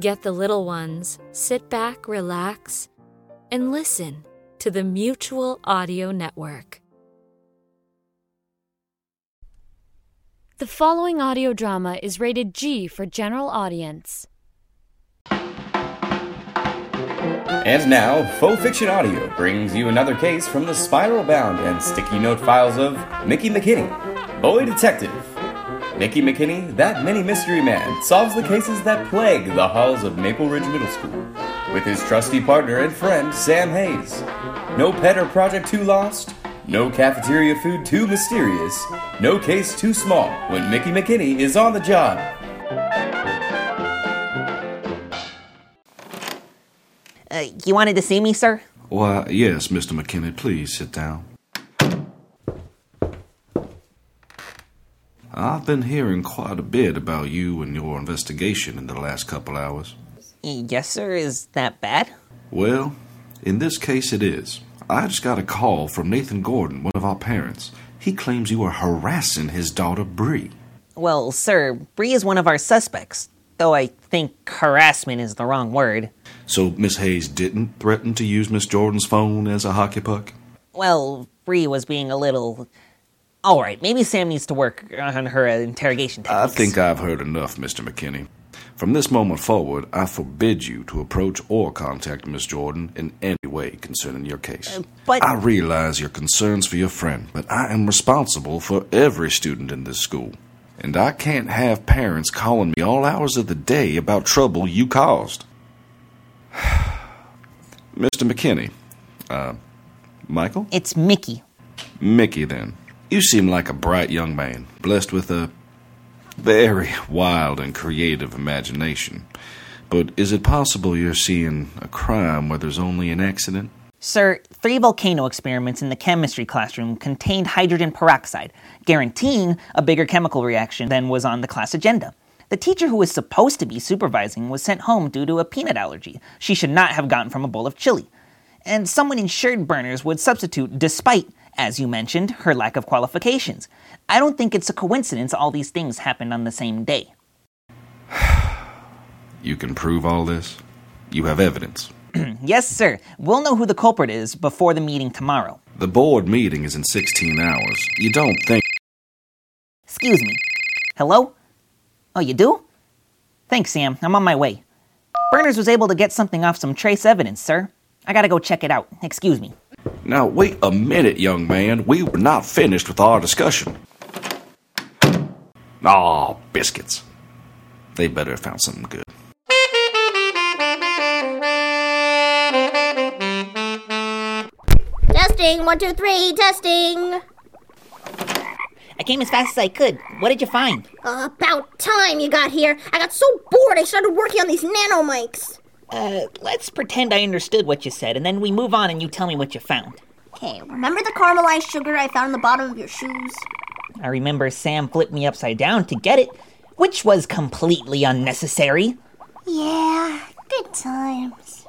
Get the little ones, sit back, relax, and listen to the Mutual Audio Network. The following audio drama is rated G for general audience. And now, Faux Fiction Audio brings you another case from the spiral bound and sticky note files of Mickey McKinney, Boy Detective. Mickey McKinney, that mini mystery man, solves the cases that plague the halls of Maple Ridge Middle School with his trusty partner and friend, Sam Hayes. No pet or project too lost, no cafeteria food too mysterious, no case too small when Mickey McKinney is on the job. Uh, you wanted to see me, sir? Why, yes, Mr. McKinney, please sit down. I've been hearing quite a bit about you and your investigation in the last couple hours. Yes, sir. Is that bad? Well, in this case, it is. I just got a call from Nathan Jordan, one of our parents. He claims you are harassing his daughter, Bree. Well, sir, Bree is one of our suspects, though I think harassment is the wrong word. So Miss Hayes didn't threaten to use Miss Jordan's phone as a hockey puck? Well, Bree was being a little. All right, maybe Sam needs to work on her uh, interrogation I think I've heard enough, Mr. McKinney. From this moment forward, I forbid you to approach or contact Miss Jordan in any way concerning your case. but- I realize your concerns for your friend, but I am responsible for every student in this school. And I can't have parents calling me all hours of the day about trouble you caused. Mr. McKinney, uh, Michael? It's Mickey. Mickey, then. You seem like a bright young man, blessed with a very wild and creative imagination. But is it possible you're seeing a crime where there's only an accident? Sir, three volcano experiments in the chemistry classroom contained hydrogen peroxide, guaranteeing a bigger chemical reaction than was on the class agenda. The teacher who was supposed to be supervising was sent home due to a peanut allergy she should not have gotten from a bowl of chili. And someone insured burners would substitute despite, as you mentioned, her lack of qualifications. I don't think it's a coincidence all these things happened on the same day. You can prove all this? You have evidence. Yes, sir. We'll know who the culprit is before the meeting tomorrow. The board meeting is in 16 hours. You don't think. Excuse me. Hello? Oh, you do? Thanks, Sam. I'm on my way. Berners was able to get something off some trace evidence, sir. I gotta go check it out. Excuse me. Now, wait a minute, young man. We were not finished with our discussion. Aw, biscuits. They better have found something good. Testing, one, two, three, testing. I came as fast as I could. What did you find? Uh, about time you got here. I got so bored I started working on these nano mics. Uh, let's pretend I understood what you said, and then we move on and you tell me what you found. Okay, remember the caramelized sugar I found in the bottom of your shoes? I remember Sam flipped me upside down to get it, which was completely unnecessary. Yeah, good times.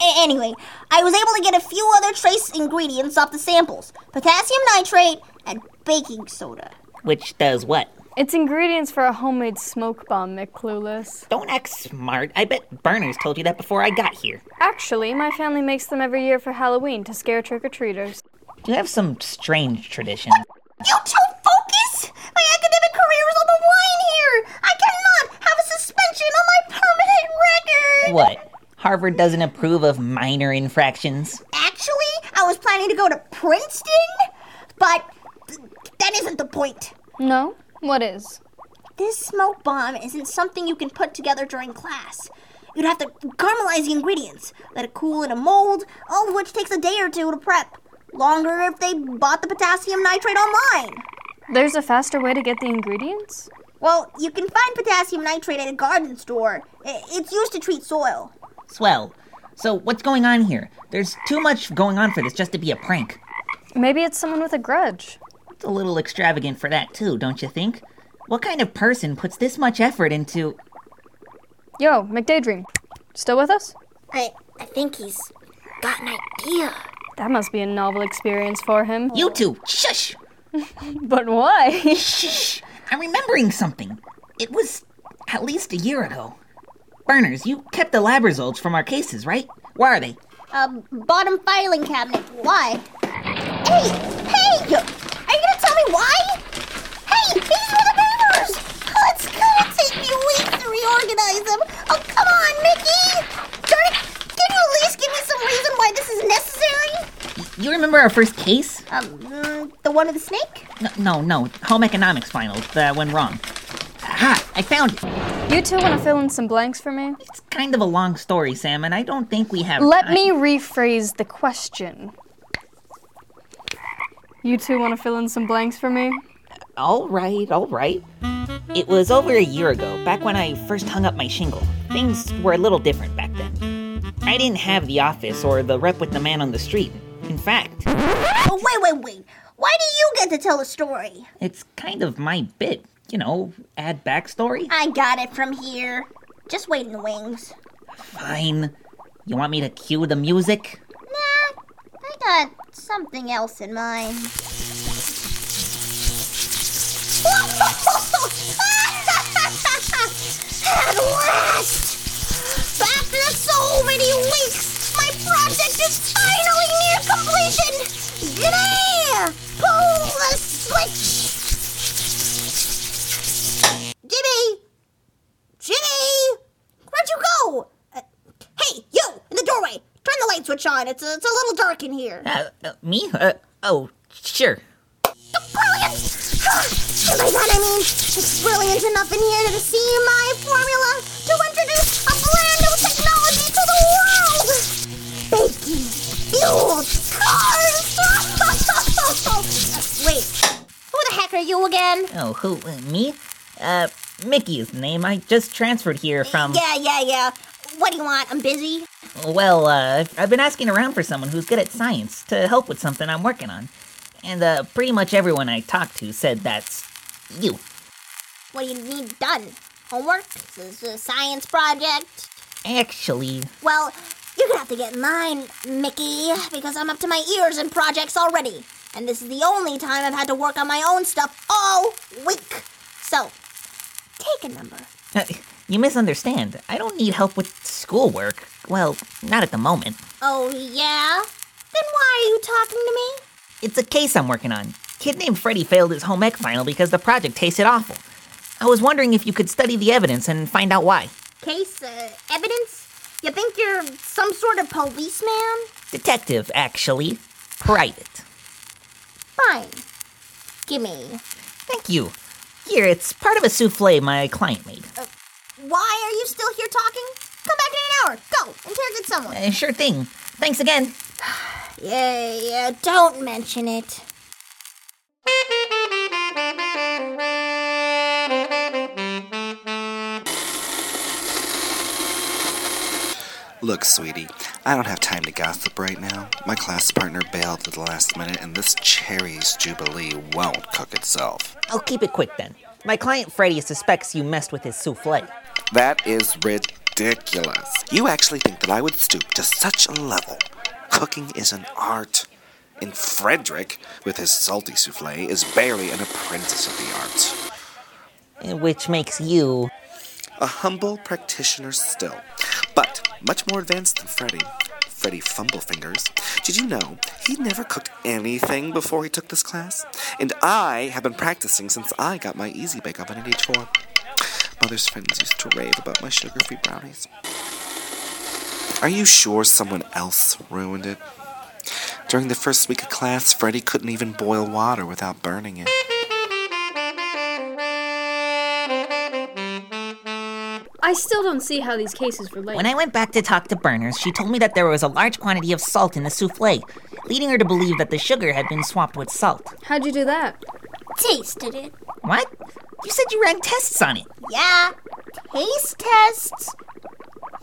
A- anyway, I was able to get a few other trace ingredients off the samples potassium nitrate and baking soda. Which does what? It's ingredients for a homemade smoke bomb, McClueless. Don't act smart. I bet Berners told you that before I got here. Actually, my family makes them every year for Halloween to scare trick or treaters. You have some strange traditions. You two focus! My academic career is on the line here! I cannot have a suspension on my permanent record! What? Harvard doesn't approve of minor infractions? Actually, I was planning to go to Princeton, but th- that isn't the point. No? What is? This smoke bomb isn't something you can put together during class. You'd have to caramelize the ingredients, let it cool in a mold, all of which takes a day or two to prep. Longer if they bought the potassium nitrate online. There's a faster way to get the ingredients? Well, you can find potassium nitrate at a garden store. It's used to treat soil. Swell. So, what's going on here? There's too much going on for this just to be a prank. Maybe it's someone with a grudge. It's a little extravagant for that, too, don't you think? What kind of person puts this much effort into. Yo, McDaydream. Still with us? I, I think he's got an idea. That must be a novel experience for him. You two, shush! But why? Shh! I'm remembering something. It was at least a year ago. Burners, you kept the lab results from our cases, right? Where are they? Um, bottom filing cabinet. Why? Hey, hey! Are you gonna tell me why? Hey, these were the papers! Oh, it's gonna take me weeks to reorganize them. Oh, come on, Mickey! Darn it! Can you at least give me some reason why this is necessary? You remember our first case? Um, the one with the snake? No, no, no. Home economics final. That went wrong. Ah, I found it. You two want to fill in some blanks for me? It's kind of a long story, Sam, and I don't think we have. Let time. me rephrase the question. You two want to fill in some blanks for me? All right, all right. It was over a year ago, back when I first hung up my shingle. Things were a little different back then. I didn't have the office or the rep with the man on the street. In fact, Oh, wait, wait, wait. Why do you get to tell the story? it's kind of my bit. You know, add backstory. I got it from here. Just wait in the wings. Fine. You want me to cue the music? I got something else in mind. At last! After so many weeks, my project is finally near completion! G'day! Pull the switch! Jimmy! Jimmy! Where'd you go? Uh, hey, you! In the doorway! Turn the light switch on. It's a, it's a little dark in here. Uh, uh, me? Uh, oh, sure. Brilliant! By that I mean, it's brilliant enough in here to see my formula to introduce a brand new technology to the world! Baking, fueled cars! Uh, Wait, who the heck are you again? Oh, who? Uh, me? Uh, Mickey's name. I just transferred here from. Yeah, yeah, yeah. What do you want? I'm busy. Well, uh, I've- been asking around for someone who's good at science to help with something I'm working on. And, uh, pretty much everyone I talked to said that's you. What do you need done? Homework? This is a science project? Actually, Well, you're gonna have to get in line, Mickey, because I'm up to my ears in projects already. And this is the only time I've had to work on my own stuff all week. So, take a number. uh, you misunderstand. I don't need help with schoolwork. Well, not at the moment. Oh, yeah? Then why are you talking to me? It's a case I'm working on. Kid named Freddy failed his home ec final because the project tasted awful. I was wondering if you could study the evidence and find out why. Case, uh, evidence? You think you're some sort of policeman? Detective, actually. Private. Fine. Gimme. Thank you. Here, it's part of a souffle my client made. Why are you still here talking? Come back in an hour. Go, interrogate someone. Uh, sure thing. Thanks again. Yeah, yeah, don't mention it. Look, sweetie, I don't have time to gossip right now. My class partner bailed at the last minute, and this cherries jubilee won't cook itself. I'll keep it quick then. My client Freddy suspects you messed with his souffle. That is ridiculous. You actually think that I would stoop to such a level? Cooking is an art. And Frederick, with his salty souffle, is barely an apprentice of the arts. Which makes you. A humble practitioner still, but much more advanced than Freddy. Freddy Fumblefingers. Did you know he never cooked anything before he took this class? And I have been practicing since I got my Easy Bake Oven at age four. Mother's friends used to rave about my sugar-free brownies. Are you sure someone else ruined it? During the first week of class, Freddy couldn't even boil water without burning it. I still don't see how these cases relate. When I went back to talk to Burners, she told me that there was a large quantity of salt in the souffle, leading her to believe that the sugar had been swapped with salt. How'd you do that? Tasted it. What? You said you ran tests on it. Yeah, taste tests.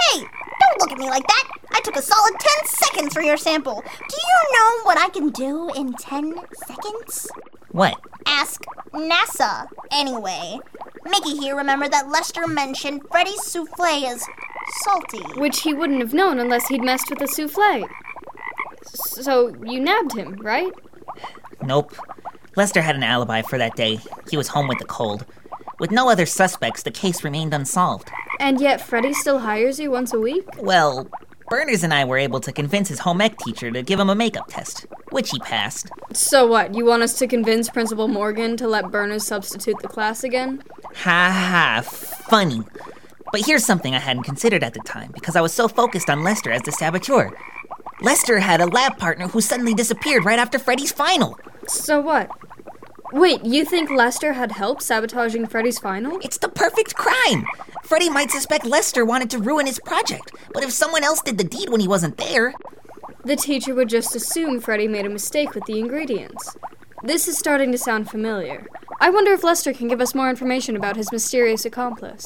Hey, don't look at me like that. I took a solid 10 seconds for your sample. Do you know what I can do in 10 seconds? What? Ask NASA. Anyway, Mickey here remembered that Lester mentioned Freddy's souffle is salty. Which he wouldn't have known unless he'd messed with the souffle. So you nabbed him, right? Nope. Lester had an alibi for that day. He was home with a cold. With no other suspects, the case remained unsolved. And yet Freddy still hires you once a week? Well, Berners and I were able to convince his home ec teacher to give him a makeup test, which he passed. So what, you want us to convince Principal Morgan to let Berners substitute the class again? Ha ha, funny. But here's something I hadn't considered at the time because I was so focused on Lester as the saboteur. Lester had a lab partner who suddenly disappeared right after Freddy's final. So what? Wait, you think Lester had help sabotaging Freddy's final? It's the perfect crime. Freddy might suspect Lester wanted to ruin his project, but if someone else did the deed when he wasn't there, The teacher would just assume Freddy made a mistake with the ingredients. This is starting to sound familiar. I wonder if Lester can give us more information about his mysterious accomplice.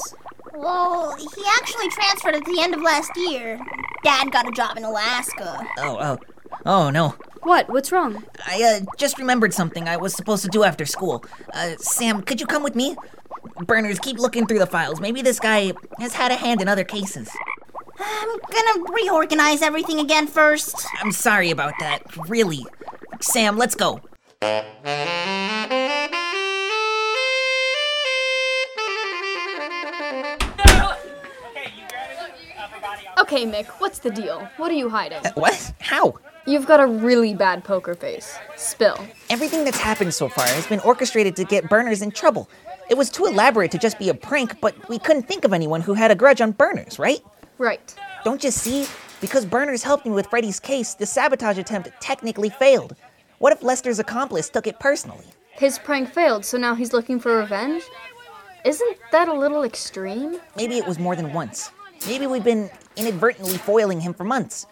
Well, he actually transferred at the end of last year. Dad got a job in Alaska. oh, oh, oh no. What? What's wrong? I uh, just remembered something I was supposed to do after school. Uh, Sam, could you come with me? Berners, keep looking through the files. Maybe this guy has had a hand in other cases. I'm gonna reorganize everything again first. I'm sorry about that. Really. Sam, let's go. Okay, Mick, what's the deal? What are you hiding? What? How? You've got a really bad poker face. Spill. Everything that's happened so far has been orchestrated to get Berners in trouble. It was too elaborate to just be a prank, but we couldn't think of anyone who had a grudge on Berners, right? Right. Don't you see? Because Berners helped me with Freddy's case, the sabotage attempt technically failed. What if Lester's accomplice took it personally? His prank failed, so now he's looking for revenge? Isn't that a little extreme? Maybe it was more than once. Maybe we've been inadvertently foiling him for months.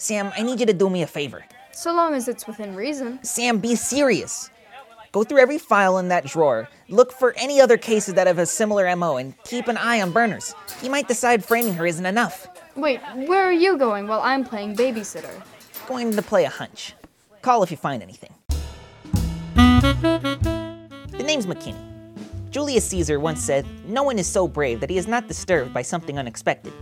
Sam, I need you to do me a favor. So long as it's within reason. Sam, be serious. Go through every file in that drawer. Look for any other cases that have a similar MO and keep an eye on Burners. He might decide framing her isn't enough. Wait, where are you going while I'm playing babysitter? Going to play a hunch. Call if you find anything. The name's McKinney. Julius Caesar once said, No one is so brave that he is not disturbed by something unexpected.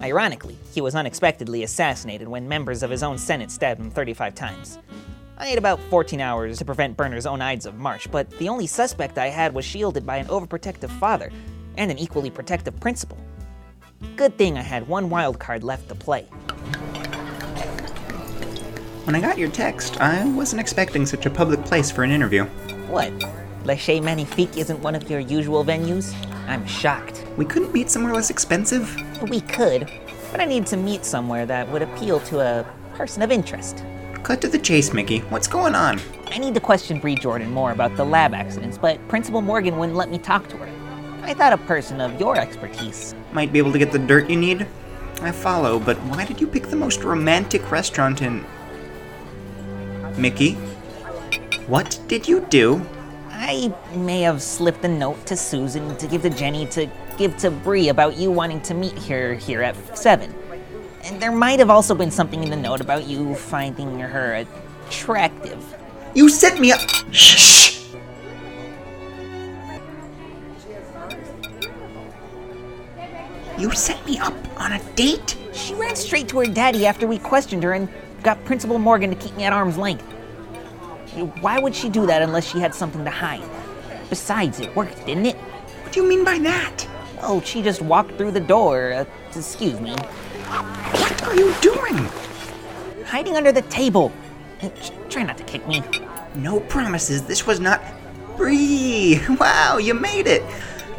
Ironically, he was unexpectedly assassinated when members of his own Senate stabbed him 35 times. I had about 14 hours to prevent Berners' own Ides of March, but the only suspect I had was shielded by an overprotective father and an equally protective principal. Good thing I had one wild card left to play. When I got your text, I wasn't expecting such a public place for an interview. What? Le Chez Magnifique isn't one of your usual venues? I'm shocked. We couldn't meet somewhere less expensive? We could, but I need to meet somewhere that would appeal to a person of interest. Cut to the chase, Mickey. What's going on? I need to question Bree Jordan more about the lab accidents, but Principal Morgan wouldn't let me talk to her. I thought a person of your expertise. Might be able to get the dirt you need? I follow, but why did you pick the most romantic restaurant in. Mickey? What did you do? I may have slipped a note to Susan to give to Jenny to give to Bree about you wanting to meet her here at 7. And there might have also been something in the note about you finding her attractive. You set me up. Shh! You set me up on a date? She ran straight to her daddy after we questioned her and got Principal Morgan to keep me at arm's length. Why would she do that unless she had something to hide? Besides, it worked, didn't it? What do you mean by that? Oh, she just walked through the door. Uh, excuse me. What are you doing? Hiding under the table. Uh, sh- Try not to kick me. No promises. This was not. Bree! Wow, you made it!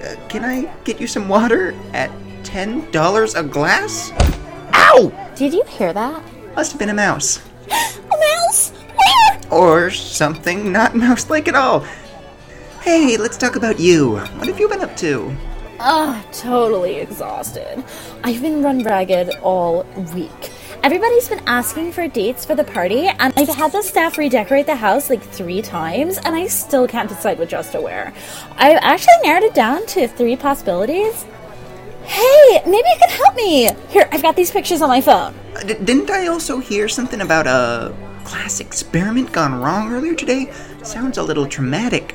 Uh, can I get you some water at $10 a glass? Ow! Did you hear that? Must have been a mouse. A mouse? Where? Or something not mouse like at all. Hey, let's talk about you. What have you been up to? Ugh, totally exhausted. I've been run ragged all week. Everybody's been asking for dates for the party, and I've had the staff redecorate the house like three times, and I still can't decide what dress to wear. I've actually narrowed it down to three possibilities. Hey, maybe you can help me. Here, I've got these pictures on my phone. Uh, d- didn't I also hear something about a class experiment gone wrong earlier today? Sounds a little traumatic.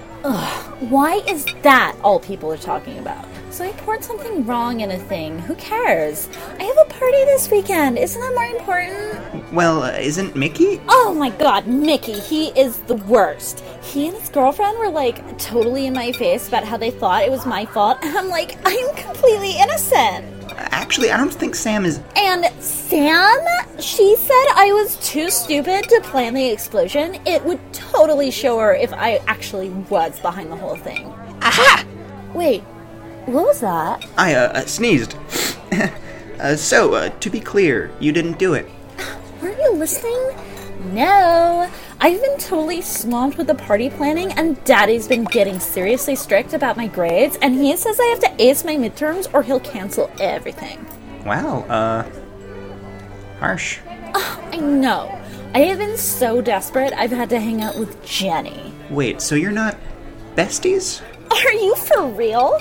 Why is that all people are talking about? So I poured something wrong in a thing. Who cares? I have a party this weekend. Isn't that more important? Well, uh, isn't Mickey? Oh my god, Mickey, he is the worst. He and his girlfriend were like totally in my face about how they thought it was my fault, and I'm like, I'm completely innocent. Actually, I don't think Sam is. And Sam, she said I was too stupid to plan the explosion. It would totally show her if I actually was behind the whole thing. Aha! Wait, what was that? I uh, uh, sneezed. uh, so, uh, to be clear, you didn't do it. Weren't you listening? No. I've been totally swamped with the party planning, and Daddy's been getting seriously strict about my grades, and he says I have to ace my midterms or he'll cancel everything. Wow, uh. Harsh. I know. I have been so desperate, I've had to hang out with Jenny. Wait, so you're not besties? Are you for real?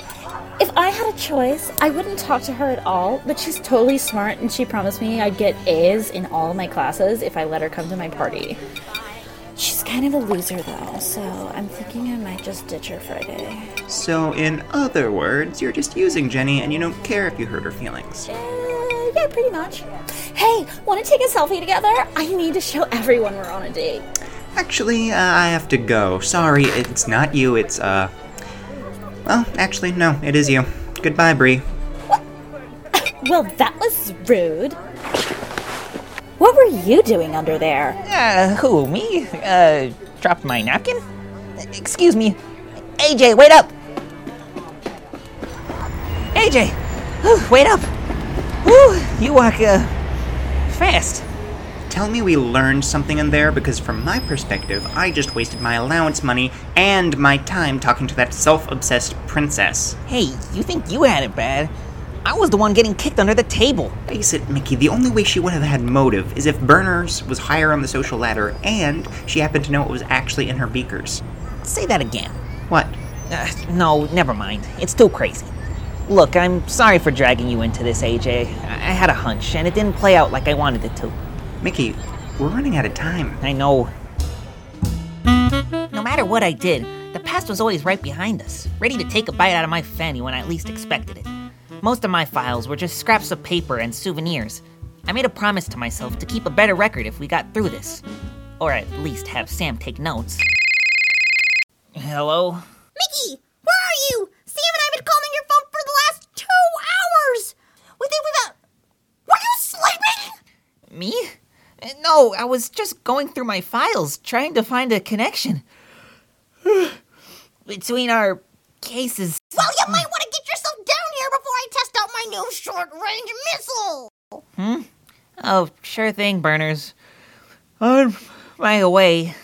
If I had a choice, I wouldn't talk to her at all, but she's totally smart and she promised me I'd get A's in all my classes if I let her come to my party. She's kind of a loser though, so I'm thinking I might just ditch her for a day. So, in other words, you're just using Jenny and you don't care if you hurt her feelings. Uh, yeah, pretty much. Hey, want to take a selfie together? I need to show everyone we're on a date. Actually, uh, I have to go. Sorry, it's not you, it's, uh. Well, actually, no, it is you. Goodbye, Bree. Well, that was rude. What were you doing under there? Uh, who, me? Uh, dropped my napkin? Excuse me. AJ, wait up! AJ! Whew, wait up! Whew, you walk, uh, fast. Tell me we learned something in there because, from my perspective, I just wasted my allowance money and my time talking to that self obsessed princess. Hey, you think you had it bad? I was the one getting kicked under the table. Face it, Mickey, the only way she would have had motive is if Berners was higher on the social ladder and she happened to know what was actually in her beakers. Say that again. What? Uh, no, never mind. It's too crazy. Look, I'm sorry for dragging you into this, AJ. I had a hunch, and it didn't play out like I wanted it to. Mickey, we're running out of time. I know. No matter what I did, the past was always right behind us, ready to take a bite out of my fanny when I least expected it. Most of my files were just scraps of paper and souvenirs. I made a promise to myself to keep a better record if we got through this. Or at least have Sam take notes. Hello? Mickey, where are you? Sam and I have been calling your phone for the last two hours. We think we got. Were you sleeping? Me? No, I was just going through my files, trying to find a connection. Between our cases. Well, you might want to get yourself down here before I test out my new short range missile. Hmm? Oh, sure thing, Burners. I'm on my way.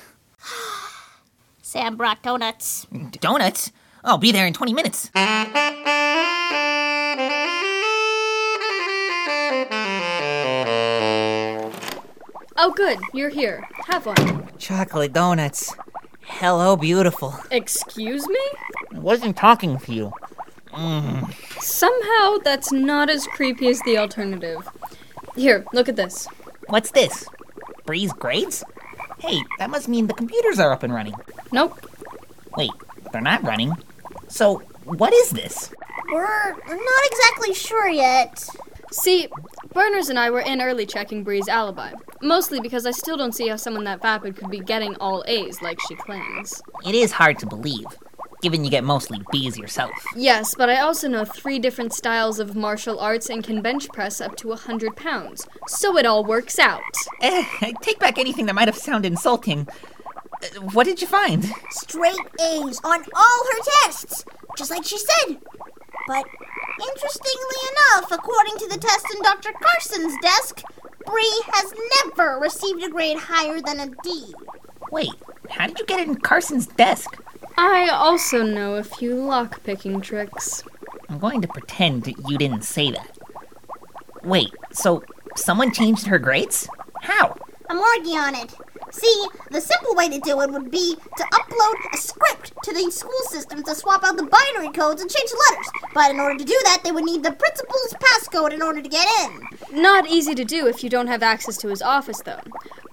Sam brought donuts. Donuts? I'll be there in 20 minutes. Oh, good, you're here. Have one. Chocolate donuts. Hello, beautiful. Excuse me? I wasn't talking to you. Mm. Somehow that's not as creepy as the alternative. Here, look at this. What's this? Bree's grades? Hey, that must mean the computers are up and running. Nope. Wait, they're not running. So, what is this? We're not exactly sure yet. See, Burners and I were in early checking Bree's alibi. Mostly because I still don't see how someone that vapid could be getting all A's like she claims. It is hard to believe, given you get mostly B's yourself. Yes, but I also know three different styles of martial arts and can bench press up to a 100 pounds. So it all works out. Eh, I take back anything that might have sounded insulting. Uh, What did you find? Straight A's on all her tests, just like she said. But interestingly enough, according to the test in Dr. Carson's desk, Bree has never received a grade higher than a D. Wait, how did you get it in Carson's desk? I also know a few lock-picking tricks. I'm going to pretend that you didn't say that. Wait, so Someone changed her grades? How? I'm working on it. See, the simple way to do it would be to upload a script to the school system to swap out the binary codes and change the letters. But in order to do that, they would need the principal's passcode in order to get in. Not easy to do if you don't have access to his office, though.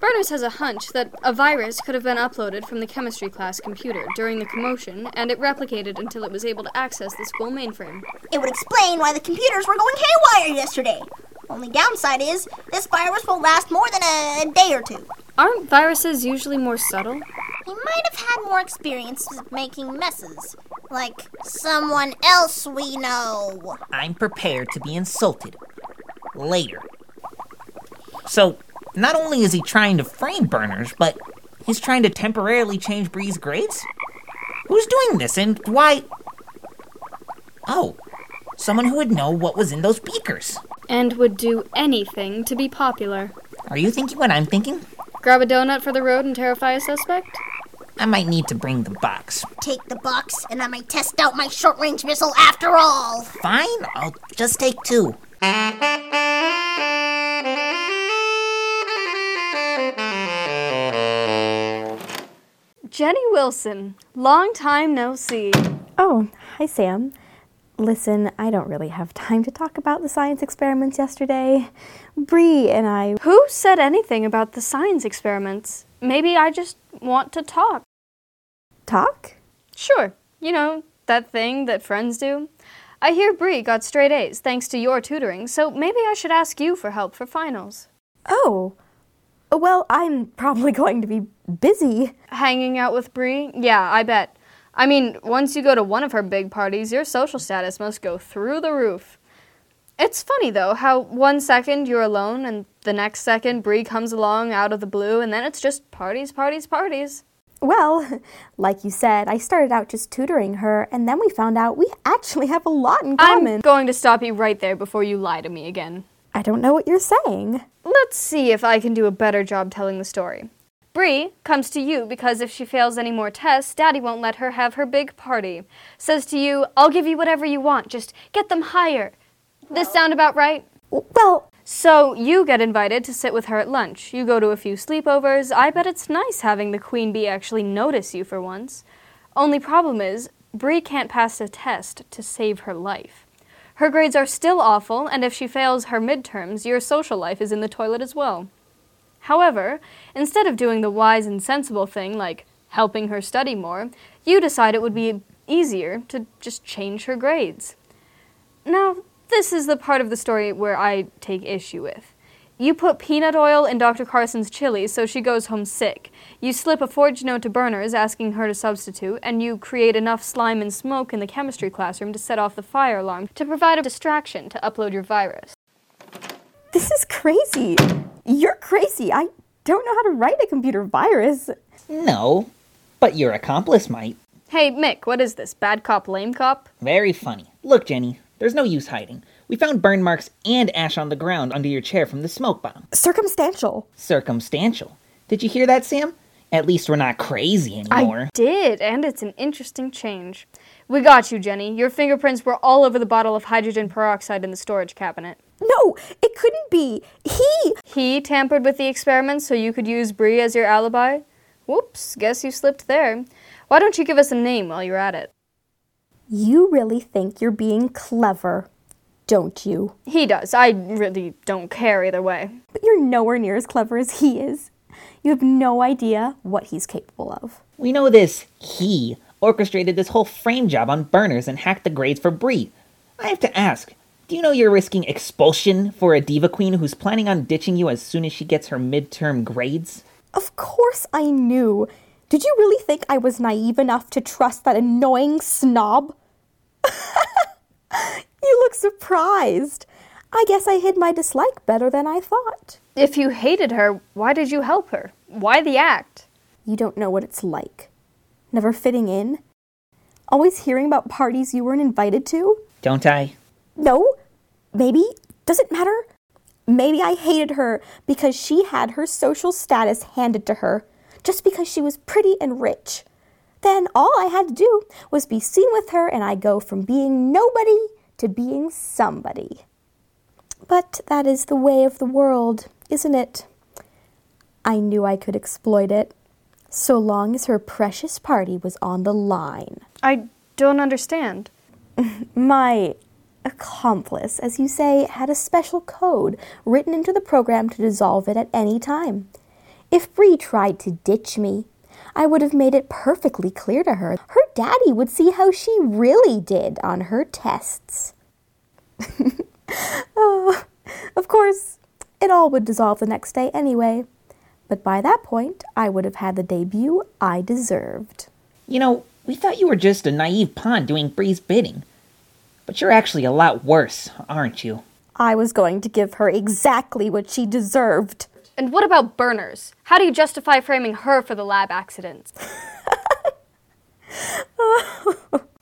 Burners has a hunch that a virus could have been uploaded from the chemistry class computer during the commotion, and it replicated until it was able to access the school mainframe. It would explain why the computers were going haywire yesterday. Only downside is this virus will last more than a day or two. Aren't viruses usually more subtle? He might have had more experience with making messes. Like someone else we know. I'm prepared to be insulted. Later. So, not only is he trying to frame Burners, but he's trying to temporarily change Bree's grades? Who's doing this and why? Oh, someone who would know what was in those beakers. And would do anything to be popular. Are you thinking what I'm thinking? Grab a donut for the road and terrify a suspect? I might need to bring the box. Take the box, and I might test out my short range missile after all. Fine, I'll just take two. Jenny Wilson, long time no see. Oh, hi, Sam. Listen, I don't really have time to talk about the science experiments yesterday. Bree and I. Who said anything about the science experiments? Maybe I just want to talk. Talk? Sure. You know, that thing that friends do. I hear Bree got straight A's thanks to your tutoring, so maybe I should ask you for help for finals. Oh. Well, I'm probably going to be busy. Hanging out with Bree? Yeah, I bet. I mean, once you go to one of her big parties, your social status must go through the roof. It's funny though how one second you're alone and the next second Bree comes along out of the blue and then it's just parties, parties, parties. Well, like you said, I started out just tutoring her, and then we found out we actually have a lot in common. I'm going to stop you right there before you lie to me again. I don't know what you're saying. Let's see if I can do a better job telling the story. Bree comes to you because if she fails any more tests, Daddy won't let her have her big party. Says to you, I'll give you whatever you want, just get them higher. This sound about right? Well, So you get invited to sit with her at lunch. You go to a few sleepovers. I bet it's nice having the queen bee actually notice you for once. Only problem is, Bree can't pass a test to save her life. Her grades are still awful, and if she fails her midterms, your social life is in the toilet as well. However, instead of doing the wise and sensible thing like helping her study more, you decide it would be easier to just change her grades. Now, this is the part of the story where I take issue with. You put peanut oil in Dr. Carson's chili so she goes home sick. You slip a forged note to Burners asking her to substitute, and you create enough slime and smoke in the chemistry classroom to set off the fire alarm to provide a distraction to upload your virus. this is crazy. You're crazy. I don't know how to write a computer virus. No, but your accomplice might. Hey, Mick, what is this? Bad cop, lame cop? Very funny. Look, Jenny, there's no use hiding. We found burn marks and ash on the ground under your chair from the smoke bomb. Circumstantial. Circumstantial. Did you hear that, Sam? At least we're not crazy anymore. I did, and it's an interesting change. We got you, Jenny. Your fingerprints were all over the bottle of hydrogen peroxide in the storage cabinet. No, it couldn't be. He. He tampered with the experiment so you could use Bree as your alibi? Whoops, guess you slipped there. Why don't you give us a name while you're at it? You really think you're being clever, don't you? He does. I really don't care either way. But you're nowhere near as clever as he is. You have no idea what he's capable of. We know this he orchestrated this whole frame job on burners and hacked the grades for Bree. I have to ask, do you know you're risking expulsion for a diva queen who's planning on ditching you as soon as she gets her midterm grades? Of course I knew. Did you really think I was naive enough to trust that annoying snob? you look surprised. I guess I hid my dislike better than I thought. If you hated her, why did you help her? Why the act? You don't know what it's like. Never fitting in. Always hearing about parties you weren't invited to. Don't I? No, maybe. Doesn't matter. Maybe I hated her because she had her social status handed to her just because she was pretty and rich. Then all I had to do was be seen with her, and I go from being nobody to being somebody. But that is the way of the world, isn't it? I knew I could exploit it, so long as her precious party was on the line. I don't understand. My accomplice, as you say, had a special code written into the program to dissolve it at any time. If Bree tried to ditch me, I would have made it perfectly clear to her. Her daddy would see how she really did on her tests. oh, of course, it all would dissolve the next day anyway. But by that point, I would have had the debut I deserved. You know, we thought you were just a naive pawn doing Bree's bidding. But you're actually a lot worse, aren't you? I was going to give her exactly what she deserved. And what about burners? How do you justify framing her for the lab accidents?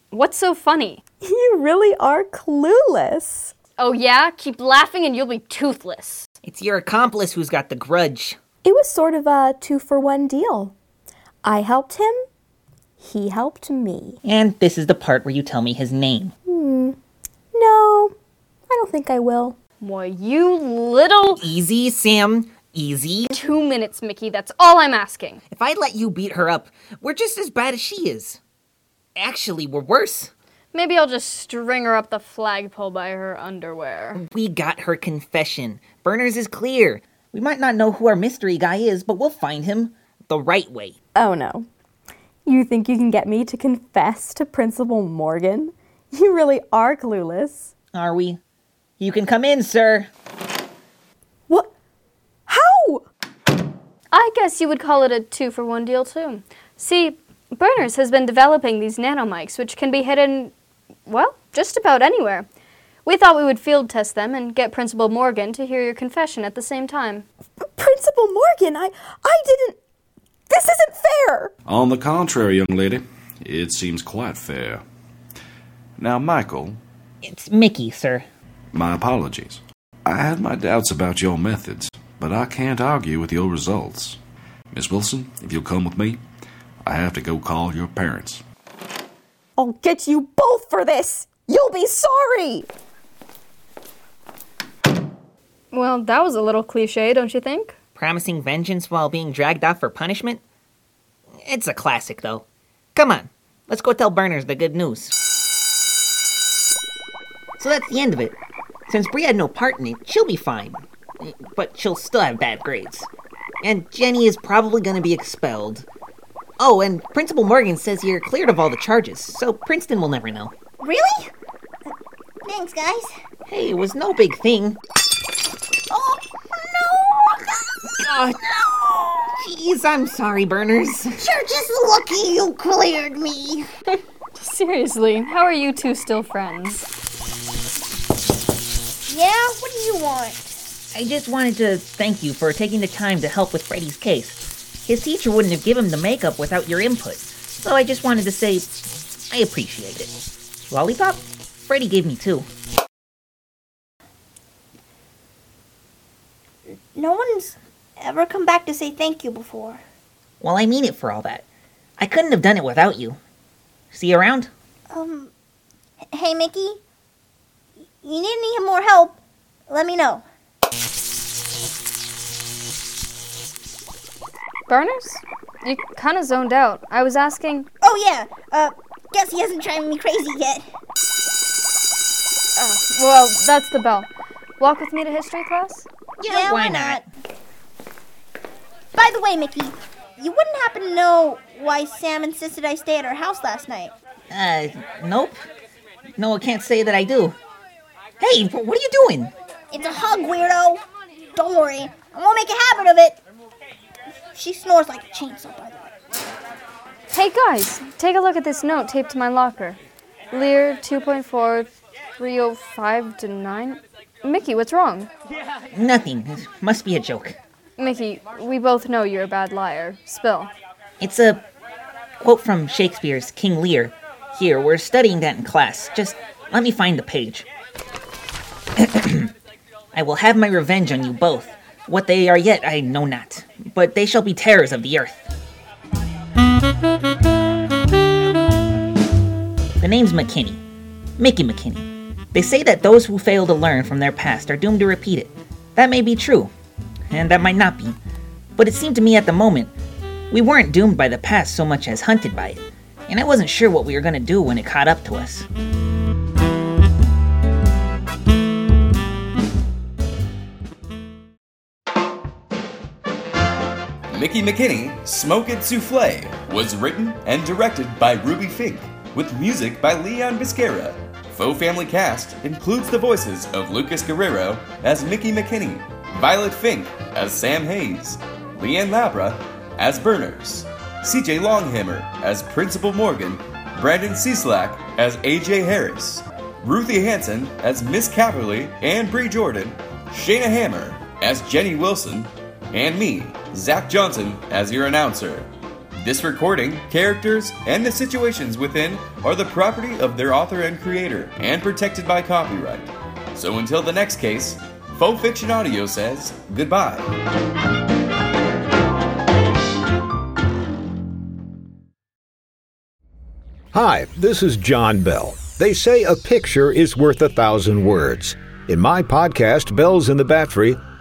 What's so funny? You really are clueless. Oh, yeah? Keep laughing and you'll be toothless. It's your accomplice who's got the grudge. It was sort of a two for one deal. I helped him, he helped me. And this is the part where you tell me his name. Hmm. No, I don't think I will. Why, you little. Easy, Sam. Easy. Two minutes, Mickey. That's all I'm asking. If I let you beat her up, we're just as bad as she is. Actually, we're worse. Maybe I'll just string her up the flagpole by her underwear. We got her confession. Burners is clear. We might not know who our mystery guy is, but we'll find him the right way. Oh no. You think you can get me to confess to Principal Morgan? You really are clueless. Are we? You can come in, sir. What? How? I guess you would call it a two for one deal, too. See, Burners has been developing these nanomics, which can be hidden, well, just about anywhere. We thought we would field test them and get Principal Morgan to hear your confession at the same time. Principal Morgan, I I didn't This isn't fair. On the contrary, young lady, it seems quite fair. Now, Michael. It's Mickey, sir. My apologies. I had my doubts about your methods, but I can't argue with your results. Miss Wilson, if you'll come with me, I have to go call your parents. I'll get you both for this. You'll be sorry. Well, that was a little cliche, don't you think? Promising vengeance while being dragged off for punishment? It's a classic, though. Come on, let's go tell Burners the good news. So that's the end of it. Since Bree had no part in it, she'll be fine. But she'll still have bad grades. And Jenny is probably going to be expelled. Oh, and Principal Morgan says you're cleared of all the charges, so Princeton will never know. Really? Thanks, guys. Hey, it was no big thing. Oh, no! Oh, no! Jeez, I'm sorry, Burners. You're just lucky you cleared me. Seriously, how are you two still friends? Yeah, what do you want? I just wanted to thank you for taking the time to help with Freddy's case. His teacher wouldn't have given him the makeup without your input, so I just wanted to say I appreciate it. Lollipop? Freddy gave me two. No one's ever come back to say thank you before. Well, I mean it for all that. I couldn't have done it without you. See you around? Um, hey, Mickey. You need any more help? Let me know. Burners? You kind of zoned out. I was asking. Oh, yeah. Uh, guess he hasn't driven me crazy yet. Oh, well, that's the bell. Walk with me to history class? Yeah, yeah why, why not? By the way, Mickey, you wouldn't happen to know why Sam insisted I stay at her house last night? Uh, nope. No, I can't say that I do. Hey, what are you doing? It's a hug, weirdo. Don't worry, I won't make a habit of it. She snores like a chainsaw, by the way. Hey guys, take a look at this note taped to my locker. Lear 2.4 305 to 9. Mickey, what's wrong? Nothing. It must be a joke. Mickey, we both know you're a bad liar. Spill. It's a quote from Shakespeare's King Lear. Here, we're studying that in class. Just let me find the page. I will have my revenge on you both. What they are yet, I know not. But they shall be terrors of the earth. The name's McKinney. Mickey McKinney. They say that those who fail to learn from their past are doomed to repeat it. That may be true, and that might not be. But it seemed to me at the moment, we weren't doomed by the past so much as hunted by it, and I wasn't sure what we were going to do when it caught up to us. Mickey McKinney, Smoke It Souffle, was written and directed by Ruby Fink, with music by Leon Biscara. Faux Family cast includes the voices of Lucas Guerrero as Mickey McKinney, Violet Fink as Sam Hayes, Leanne Labra as Burners, CJ Longhammer as Principal Morgan, Brandon Cieslak as AJ Harris, Ruthie Hanson as Miss Caverly and Bree Jordan, Shayna Hammer as Jenny Wilson, and me, Zach Johnson, as your announcer. This recording, characters, and the situations within are the property of their author and creator and protected by copyright. So until the next case, Faux Fiction Audio says goodbye. Hi, this is John Bell. They say a picture is worth a thousand words. In my podcast, Bells in the Batfry,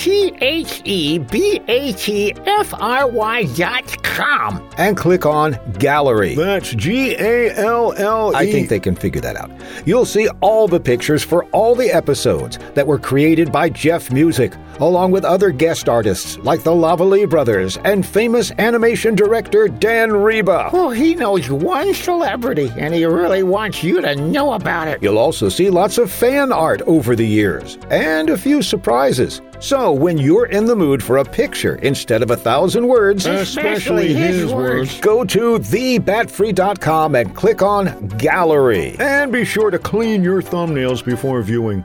T H E B A T F R Y dot com. And click on Gallery. That's G A L L E. I think they can figure that out. You'll see all the pictures for all the episodes that were created by Jeff Music, along with other guest artists like the Lavalley brothers and famous animation director Dan Riba. Well, he knows one celebrity, and he really wants you to know about it. You'll also see lots of fan art over the years and a few surprises. So, when you're in the mood for a picture instead of a thousand words, especially his words, go to thebatfry.com and click on Gallery. And be sure to clean your thumbnails before viewing.